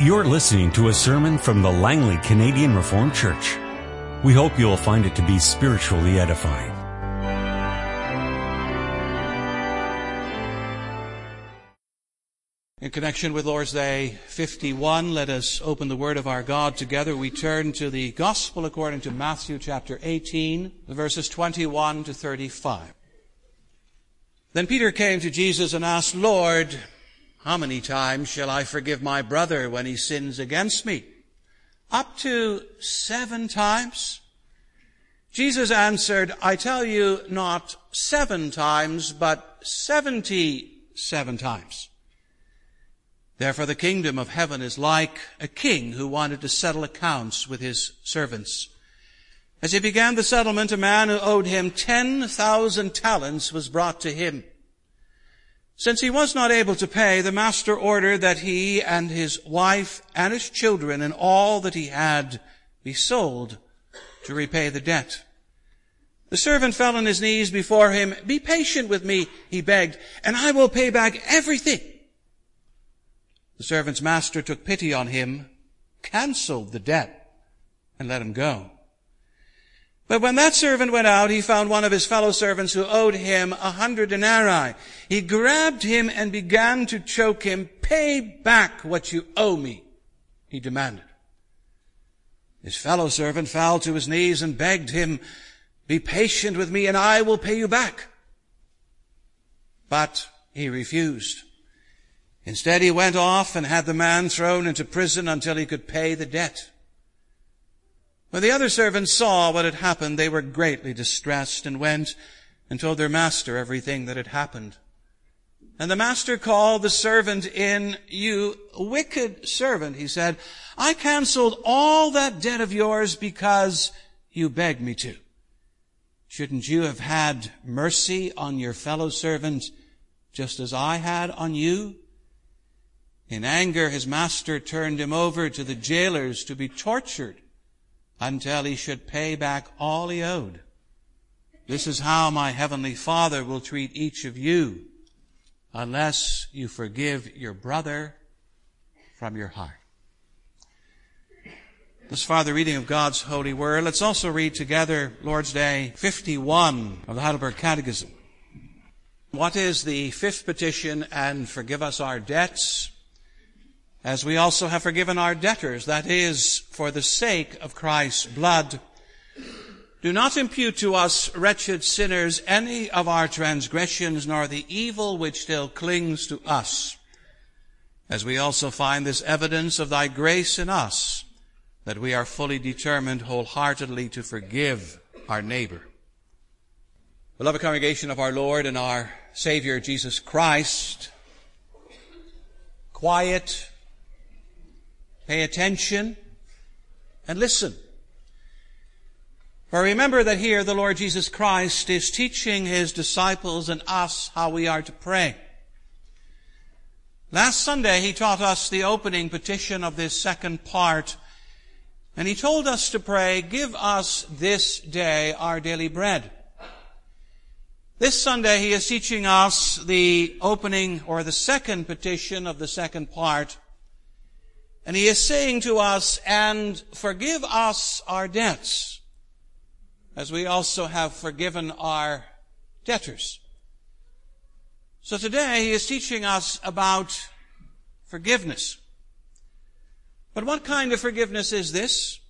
You're listening to a sermon from the Langley Canadian Reformed Church. We hope you'll find it to be spiritually edifying. In connection with Lord's Day 51, let us open the Word of our God together. We turn to the Gospel according to Matthew chapter 18, verses 21 to 35. Then Peter came to Jesus and asked, Lord, how many times shall I forgive my brother when he sins against me? Up to seven times? Jesus answered, I tell you not seven times, but seventy-seven times. Therefore the kingdom of heaven is like a king who wanted to settle accounts with his servants. As he began the settlement, a man who owed him ten thousand talents was brought to him. Since he was not able to pay, the master ordered that he and his wife and his children and all that he had be sold to repay the debt. The servant fell on his knees before him. Be patient with me, he begged, and I will pay back everything. The servant's master took pity on him, canceled the debt, and let him go. But when that servant went out, he found one of his fellow servants who owed him a hundred denarii. He grabbed him and began to choke him. Pay back what you owe me, he demanded. His fellow servant fell to his knees and begged him, be patient with me and I will pay you back. But he refused. Instead, he went off and had the man thrown into prison until he could pay the debt. When the other servants saw what had happened, they were greatly distressed and went and told their master everything that had happened. And the master called the servant in, you wicked servant, he said, I canceled all that debt of yours because you begged me to. Shouldn't you have had mercy on your fellow servant just as I had on you? In anger, his master turned him over to the jailers to be tortured until he should pay back all he owed. This is how my heavenly Father will treat each of you unless you forgive your brother from your heart. This far the reading of God's holy word. Let's also read together Lord's Day 51 of the Heidelberg Catechism. What is the fifth petition and forgive us our debts? As we also have forgiven our debtors, that is, for the sake of Christ's blood. Do not impute to us, wretched sinners, any of our transgressions, nor the evil which still clings to us, as we also find this evidence of thy grace in us, that we are fully determined wholeheartedly to forgive our neighbor. Beloved congregation of our Lord and our Savior Jesus Christ, quiet, Pay attention and listen. For remember that here the Lord Jesus Christ is teaching His disciples and us how we are to pray. Last Sunday He taught us the opening petition of this second part and He told us to pray, give us this day our daily bread. This Sunday He is teaching us the opening or the second petition of the second part and he is saying to us, and forgive us our debts, as we also have forgiven our debtors. So today he is teaching us about forgiveness. But what kind of forgiveness is this?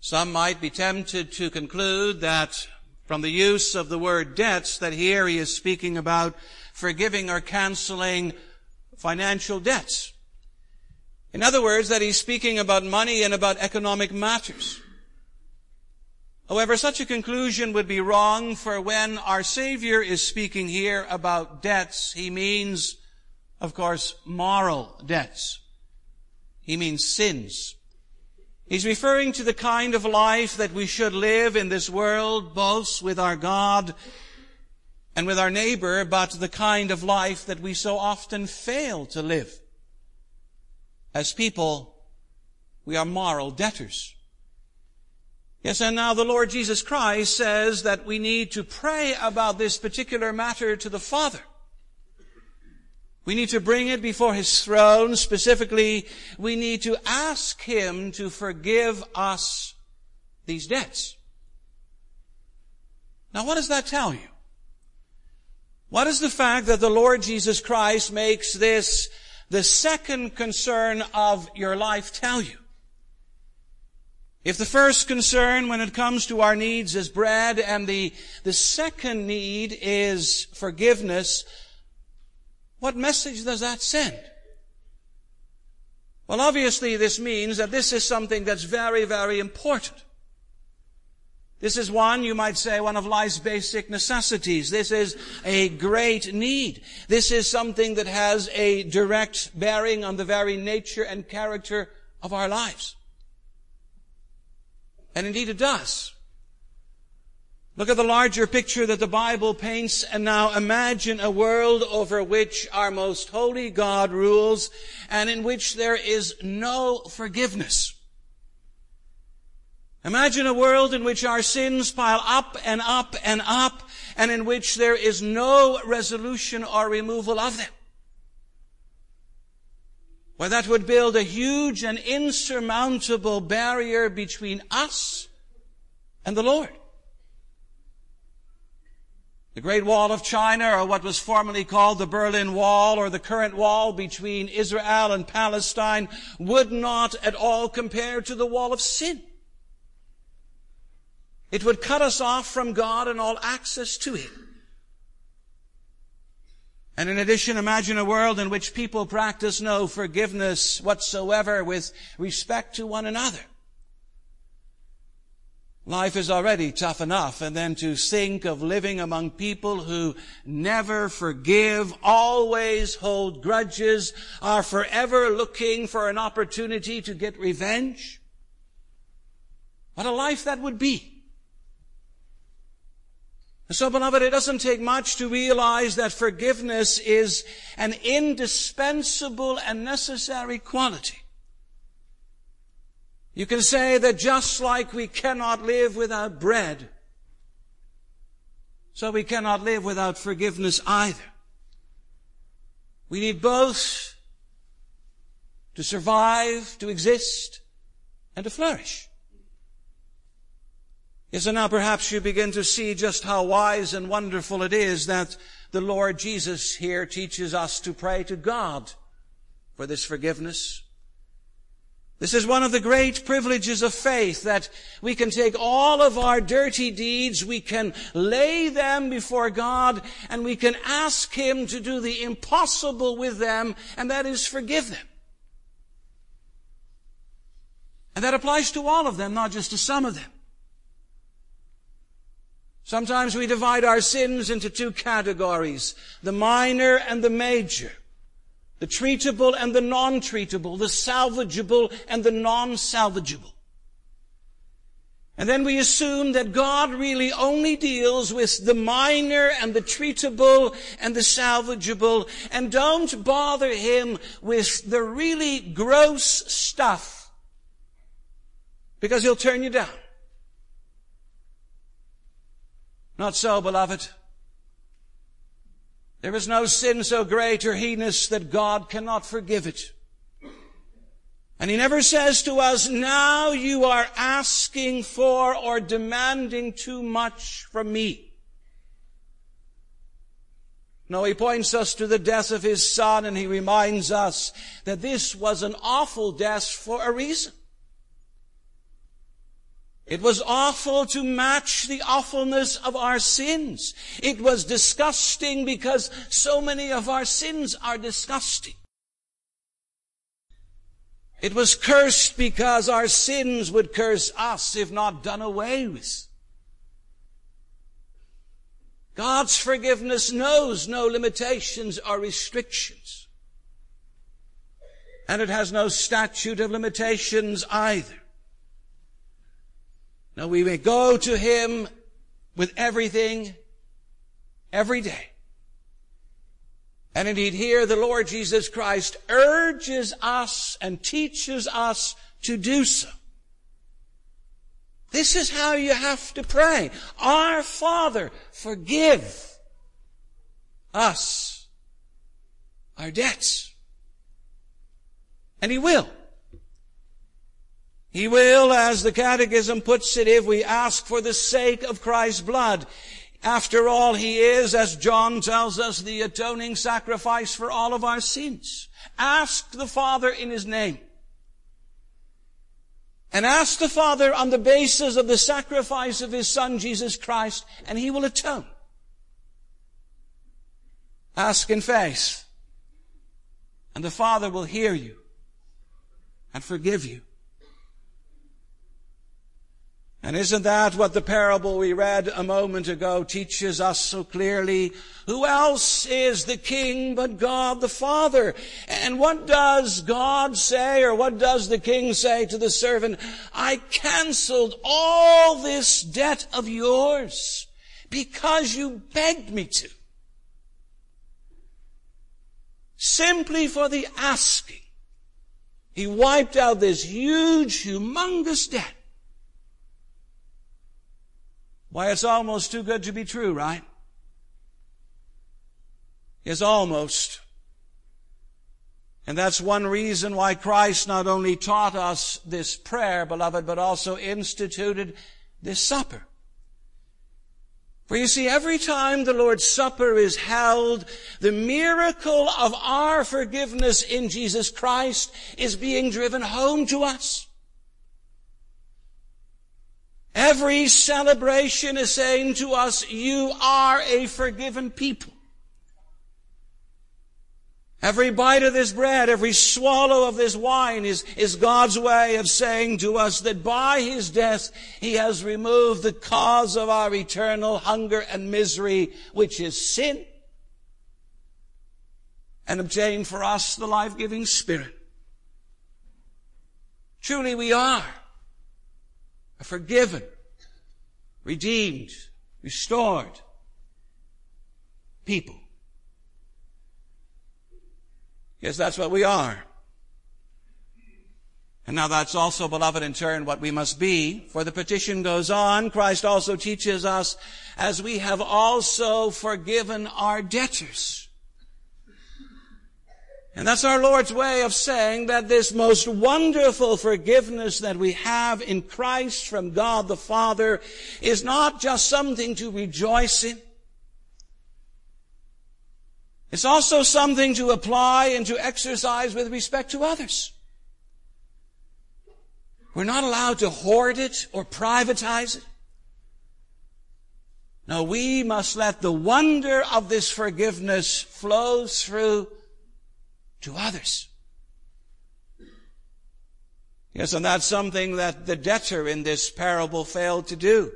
Some might be tempted to conclude that from the use of the word debts that here he is speaking about forgiving or canceling financial debts. In other words, that he's speaking about money and about economic matters. However, such a conclusion would be wrong, for when our Savior is speaking here about debts, he means, of course, moral debts. He means sins. He's referring to the kind of life that we should live in this world, both with our God and with our neighbor, but the kind of life that we so often fail to live. As people, we are moral debtors. Yes, and now the Lord Jesus Christ says that we need to pray about this particular matter to the Father. We need to bring it before His throne. Specifically, we need to ask Him to forgive us these debts. Now what does that tell you? What is the fact that the Lord Jesus Christ makes this the second concern of your life tell you? If the first concern when it comes to our needs is bread and the, the second need is forgiveness, what message does that send? Well, obviously this means that this is something that's very, very important. This is one, you might say, one of life's basic necessities. This is a great need. This is something that has a direct bearing on the very nature and character of our lives. And indeed it does. Look at the larger picture that the Bible paints and now imagine a world over which our most holy God rules and in which there is no forgiveness. Imagine a world in which our sins pile up and up and up and in which there is no resolution or removal of them. Well, that would build a huge and insurmountable barrier between us and the Lord. The Great Wall of China, or what was formerly called the Berlin Wall, or the current wall between Israel and Palestine, would not at all compare to the wall of sin. It would cut us off from God and all access to Him. And in addition, imagine a world in which people practice no forgiveness whatsoever with respect to one another. Life is already tough enough, and then to think of living among people who never forgive, always hold grudges, are forever looking for an opportunity to get revenge. What a life that would be. So beloved, it doesn't take much to realize that forgiveness is an indispensable and necessary quality. You can say that just like we cannot live without bread, so we cannot live without forgiveness either. We need both to survive, to exist, and to flourish. Yes, and now perhaps you begin to see just how wise and wonderful it is that the Lord Jesus here teaches us to pray to God for this forgiveness. This is one of the great privileges of faith that we can take all of our dirty deeds, we can lay them before God, and we can ask Him to do the impossible with them, and that is forgive them. And that applies to all of them, not just to some of them. Sometimes we divide our sins into two categories, the minor and the major, the treatable and the non-treatable, the salvageable and the non-salvageable. And then we assume that God really only deals with the minor and the treatable and the salvageable and don't bother Him with the really gross stuff because He'll turn you down. Not so, beloved. There is no sin so great or heinous that God cannot forgive it. And he never says to us, now you are asking for or demanding too much from me. No, he points us to the death of his son and he reminds us that this was an awful death for a reason. It was awful to match the awfulness of our sins. It was disgusting because so many of our sins are disgusting. It was cursed because our sins would curse us if not done away with. God's forgiveness knows no limitations or restrictions. And it has no statute of limitations either. We may go to Him with everything every day. And indeed here the Lord Jesus Christ urges us and teaches us to do so. This is how you have to pray. Our Father, forgive us our debts. And He will. He will, as the Catechism puts it, if we ask for the sake of Christ's blood. After all, He is, as John tells us, the atoning sacrifice for all of our sins. Ask the Father in His name. And ask the Father on the basis of the sacrifice of His Son, Jesus Christ, and He will atone. Ask in faith. And the Father will hear you and forgive you. And isn't that what the parable we read a moment ago teaches us so clearly? Who else is the king but God the Father? And what does God say, or what does the king say to the servant? I canceled all this debt of yours because you begged me to. Simply for the asking. He wiped out this huge, humongous debt. Why, it's almost too good to be true, right? It's almost. And that's one reason why Christ not only taught us this prayer, beloved, but also instituted this supper. For you see, every time the Lord's Supper is held, the miracle of our forgiveness in Jesus Christ is being driven home to us. Every celebration is saying to us, you are a forgiven people. Every bite of this bread, every swallow of this wine is, is God's way of saying to us that by His death, He has removed the cause of our eternal hunger and misery, which is sin, and obtained for us the life-giving Spirit. Truly we are forgiven, redeemed, restored people. Yes, that's what we are. And now that's also, beloved, in turn what we must be. For the petition goes on, Christ also teaches us, as we have also forgiven our debtors. And that's our Lord's way of saying that this most wonderful forgiveness that we have in Christ from God the Father is not just something to rejoice in. It's also something to apply and to exercise with respect to others. We're not allowed to hoard it or privatize it. No, we must let the wonder of this forgiveness flow through to others. Yes, and that's something that the debtor in this parable failed to do.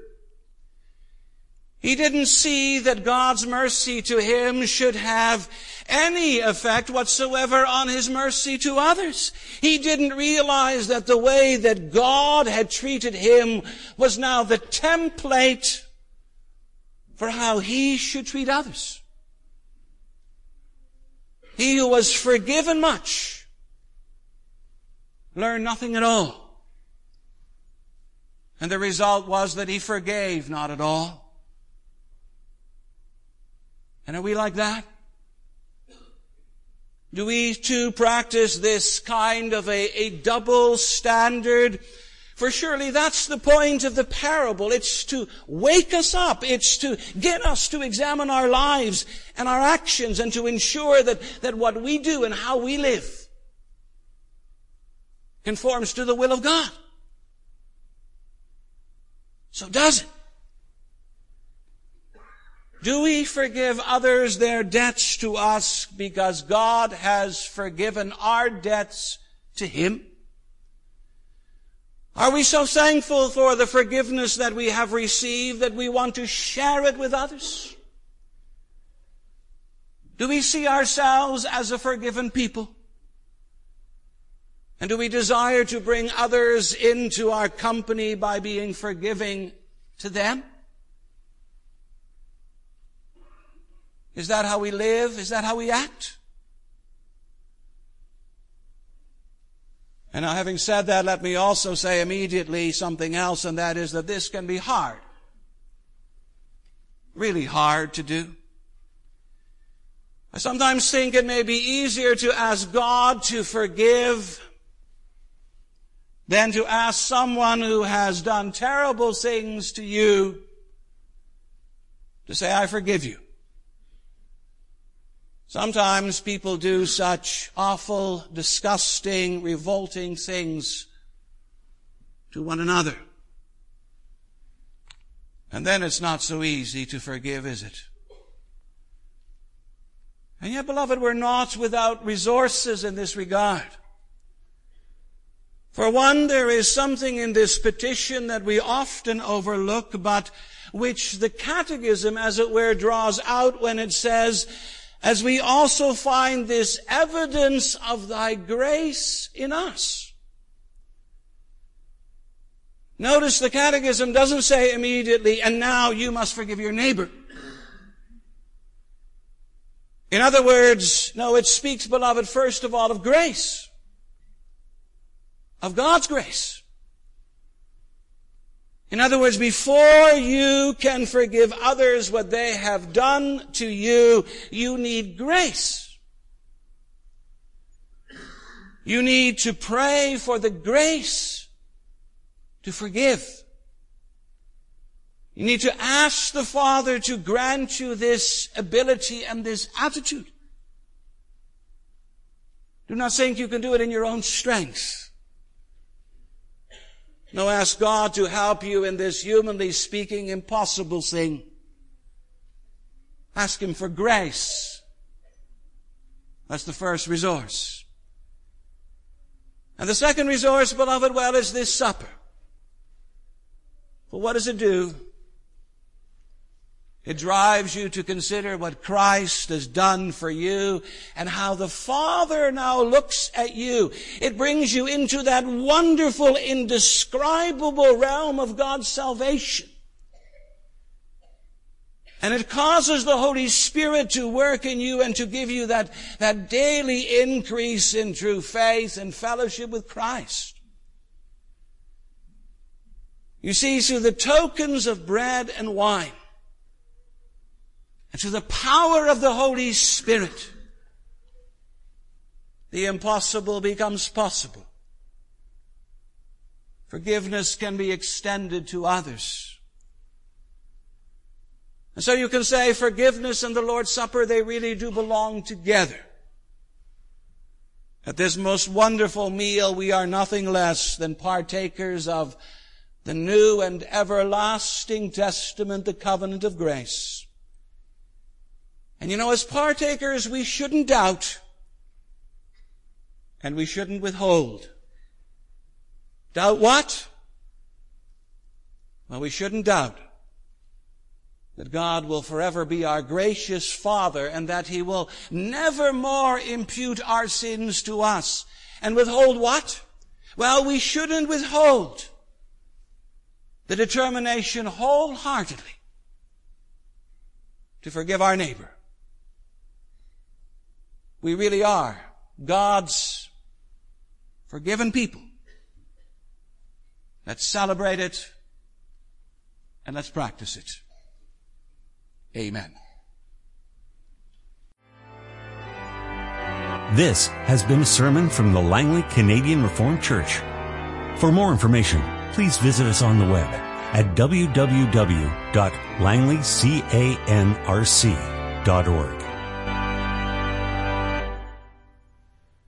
He didn't see that God's mercy to him should have any effect whatsoever on his mercy to others. He didn't realize that the way that God had treated him was now the template for how he should treat others. He who was forgiven much learned nothing at all. And the result was that he forgave not at all. And are we like that? Do we too practice this kind of a, a double standard? For surely that's the point of the parable. It's to wake us up. It's to get us to examine our lives and our actions and to ensure that, that what we do and how we live conforms to the will of God. So does it? Do we forgive others their debts to us because God has forgiven our debts to Him? Are we so thankful for the forgiveness that we have received that we want to share it with others? Do we see ourselves as a forgiven people? And do we desire to bring others into our company by being forgiving to them? Is that how we live? Is that how we act? And now having said that, let me also say immediately something else, and that is that this can be hard. Really hard to do. I sometimes think it may be easier to ask God to forgive than to ask someone who has done terrible things to you to say, I forgive you. Sometimes people do such awful, disgusting, revolting things to one another. And then it's not so easy to forgive, is it? And yet, beloved, we're not without resources in this regard. For one, there is something in this petition that we often overlook, but which the catechism, as it were, draws out when it says, as we also find this evidence of thy grace in us. Notice the catechism doesn't say immediately, and now you must forgive your neighbor. In other words, no, it speaks, beloved, first of all of grace of God's grace. In other words, before you can forgive others what they have done to you, you need grace. You need to pray for the grace to forgive. You need to ask the Father to grant you this ability and this attitude. Do not think you can do it in your own strength. No, ask God to help you in this humanly speaking impossible thing. Ask Him for grace. That's the first resource. And the second resource, beloved, well, is this supper. Well, what does it do? It drives you to consider what Christ has done for you and how the Father now looks at you. It brings you into that wonderful, indescribable realm of God's salvation. And it causes the Holy Spirit to work in you and to give you that, that daily increase in true faith and fellowship with Christ. You see, through the tokens of bread and wine, and through the power of the Holy Spirit, the impossible becomes possible. Forgiveness can be extended to others. And so you can say forgiveness and the Lord's Supper, they really do belong together. At this most wonderful meal, we are nothing less than partakers of the new and everlasting testament, the covenant of grace. And you know, as partakers, we shouldn't doubt and we shouldn't withhold. Doubt what? Well, we shouldn't doubt that God will forever be our gracious Father and that He will never more impute our sins to us. And withhold what? Well, we shouldn't withhold the determination wholeheartedly to forgive our neighbor. We really are God's forgiven people. Let's celebrate it and let's practice it. Amen. This has been a sermon from the Langley Canadian Reformed Church. For more information, please visit us on the web at www.langleycanrc.org.